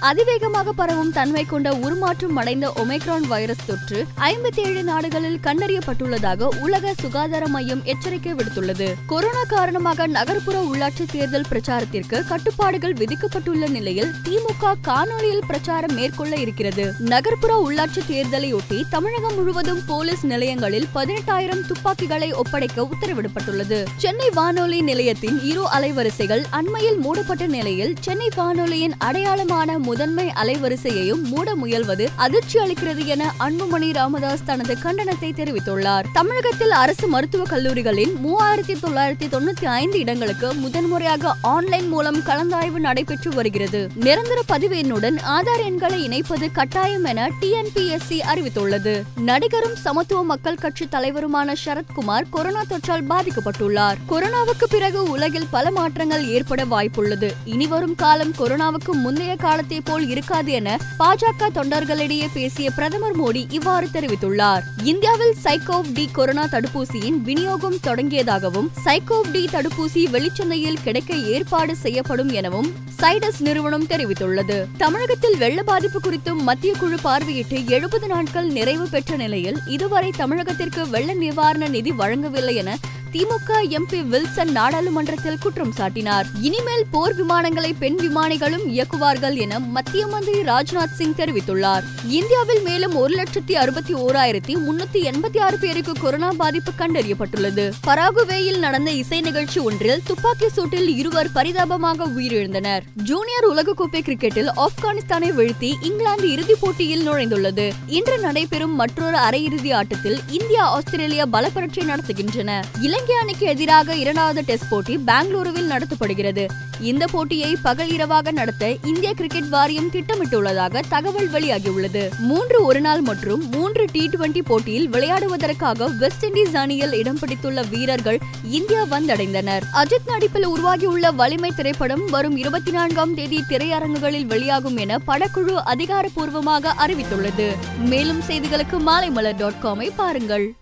அதிவேகமாக பரவும் தன்மை கொண்ட உருமாற்றம் அடைந்த ஒமைக்ரான் வைரஸ் தொற்று ஐம்பத்தி ஏழு நாடுகளில் கண்டறியப்பட்டுள்ளதாக உலக சுகாதார மையம் எச்சரிக்கை விடுத்துள்ளது. கொரோனா காரணமாக நகர்ப்புற உள்ளாட்சி தேர்தல் பிரச்சாரத்திற்கு கட்டுப்பாடுகள் விதிக்கப்பட்டுள்ள நிலையில் திமுக காணொலியில் பிரச்சாரம் மேற்கொள்ள இருக்கிறது. நகர்ப்புற உள்ளாட்சி தேர்தலையொட்டி தமிழகம் முழுவதும் போலீஸ் நிலையங்களில் பதினெட்டாயிரம் துப்பாக்கிகளை ஒப்படைக்க உத்தரவிடப்பட்டுள்ளது. சென்னை வானொலி நிலையத்தின் இரு அலைவரிசைகள் அண்மையில் மூடப்பட்ட நிலையில் சென்னை வானொலியின் அடையாளமான முதன்மை அலைவரிசையையும் மூட முயல்வது அதிர்ச்சி அளிக்கிறது என அன்புமணி ராமதாஸ் தனது கண்டனத்தை தெரிவித்துள்ளார். தமிழகத்தில் அரசு மருத்துவக் கல்லூரிகளின் மூவாயிரத்தி தொள்ளாயிரத்தி தொண்ணூத்தி ஐந்து இடங்களுக்கு முதன்முறையாக ஆன்லைன் மூலம் கலந்தாய்வு நடைபெற்று வருகிறது. நிரந்தர பதிவு எண்ணுடன் ஆதார் எண்களை இணைப்பது கட்டாயம் என டிஎன்பிஎஸ்சி அறிவித்துள்ளது. நடிகரும் சமத்துவ மக்கள் கட்சி தலைவருமான சரத்குமார் கொரோனா தொற்றால் பாதிக்கப்பட்டுள்ளார். கொரோனாவுக்கு பிறகு உலகில் பல மாற்றங்கள் ஏற்பட வாய்ப்புள்ளது. இனி வரும் காலம் கொரோனாவுக்கு முந்தைய காலத்தை போல் இருக்காது என பாஜக தொண்டர்களிடையே பேசிய பிரதமர் மோடி இவ்வாறு தெரிவித்துள்ளார். இந்தியாவில் சைகோவ் டி கொரோனா தடுப்பூசியின் விநியோகம் தொடங்கியதாகவும் சைகோவ் டி தடுப்பூசி வெளிச்சந்தையில் கிடைக்க ஏற்பாடு செய்யப்படும் எனவும் சைடஸ் நிறுவனம் தெரிவித்துள்ளது. தமிழகத்தில் வெள்ள பாதிப்பு குறித்தும் மத்திய குழு பார்வையிட்டு எழுபது நாட்கள் நிறைவு பெற்ற நிலையில் இதுவரை தமிழகத்திற்கு வெள்ள நிவாரண நிதி வழங்கவில்லை என திமுக எம்பி வில்சன் நாடாளுமன்றத்தில் குற்றம் சாட்டினார். இனிமேல் போர் விமானங்களை பெண் விமானிகளும் இயக்குவார்கள் என மத்திய மந்திரி ராஜ்நாத் சிங் தெரிவித்துள்ளார். இந்தியாவில் மேலும் ஒரு லட்சத்தி அறுபத்தி ஓராயிரத்தி முன்னூத்தி எண்பத்தி ஆறு பேருக்கு கொரோனா பாதிப்பு கண்டறியப்பட்டுள்ளது. பராகுவேயில் நடந்த இசை நிகழ்ச்சி ஒன்றில் துப்பாக்கி சூட்டில் இருவர் பரிதாபமாக உயிரிழந்தனர். ஜூனியர் உலகக்கோப்பை கிரிக்கெட்டில் ஆப்கானிஸ்தானை வீழ்த்தி இங்கிலாந்து இறுதிப் போட்டியில் நுழைந்துள்ளது. இன்று நடைபெறும் மற்றொரு அரையிறுதி ஆட்டத்தில் இந்தியா ஆஸ்திரேலியா பலப்பரட்சி நடத்துகின்றன. இலங்கை அணிக்கு எதிராக இரண்டாவது டெஸ்ட் போட்டி பெங்களூருவில் நடத்தப்படுகிறது. இந்த போட்டியை பகல் இரவாக நடத்த இந்திய கிரிக்கெட் வாரியம் திட்டமிட்டுள்ளதாக தகவல் வெளியாகியுள்ளது. மூன்று ஒருநாள் மற்றும் மூன்று டி டுவெண்டி போட்டியில் விளையாடுவதற்காக வெஸ்ட் இண்டீஸ் அணியில் இடம் பிடித்துள்ள வீரர்கள் இந்தியா வந்தடைந்தனர். அஜித் நடிப்பில் உருவாகியுள்ள வலிமை திரைப்படம் வரும் இருபத்தி நான்காம் தேதி திரையரங்குகளில் வெளியாகும் என படக்குழு அதிகாரப்பூர்வமாக அறிவித்துள்ளது. மேலும் செய்திகளுக்கு மாலைமலர் டாட் காமை பாருங்கள்.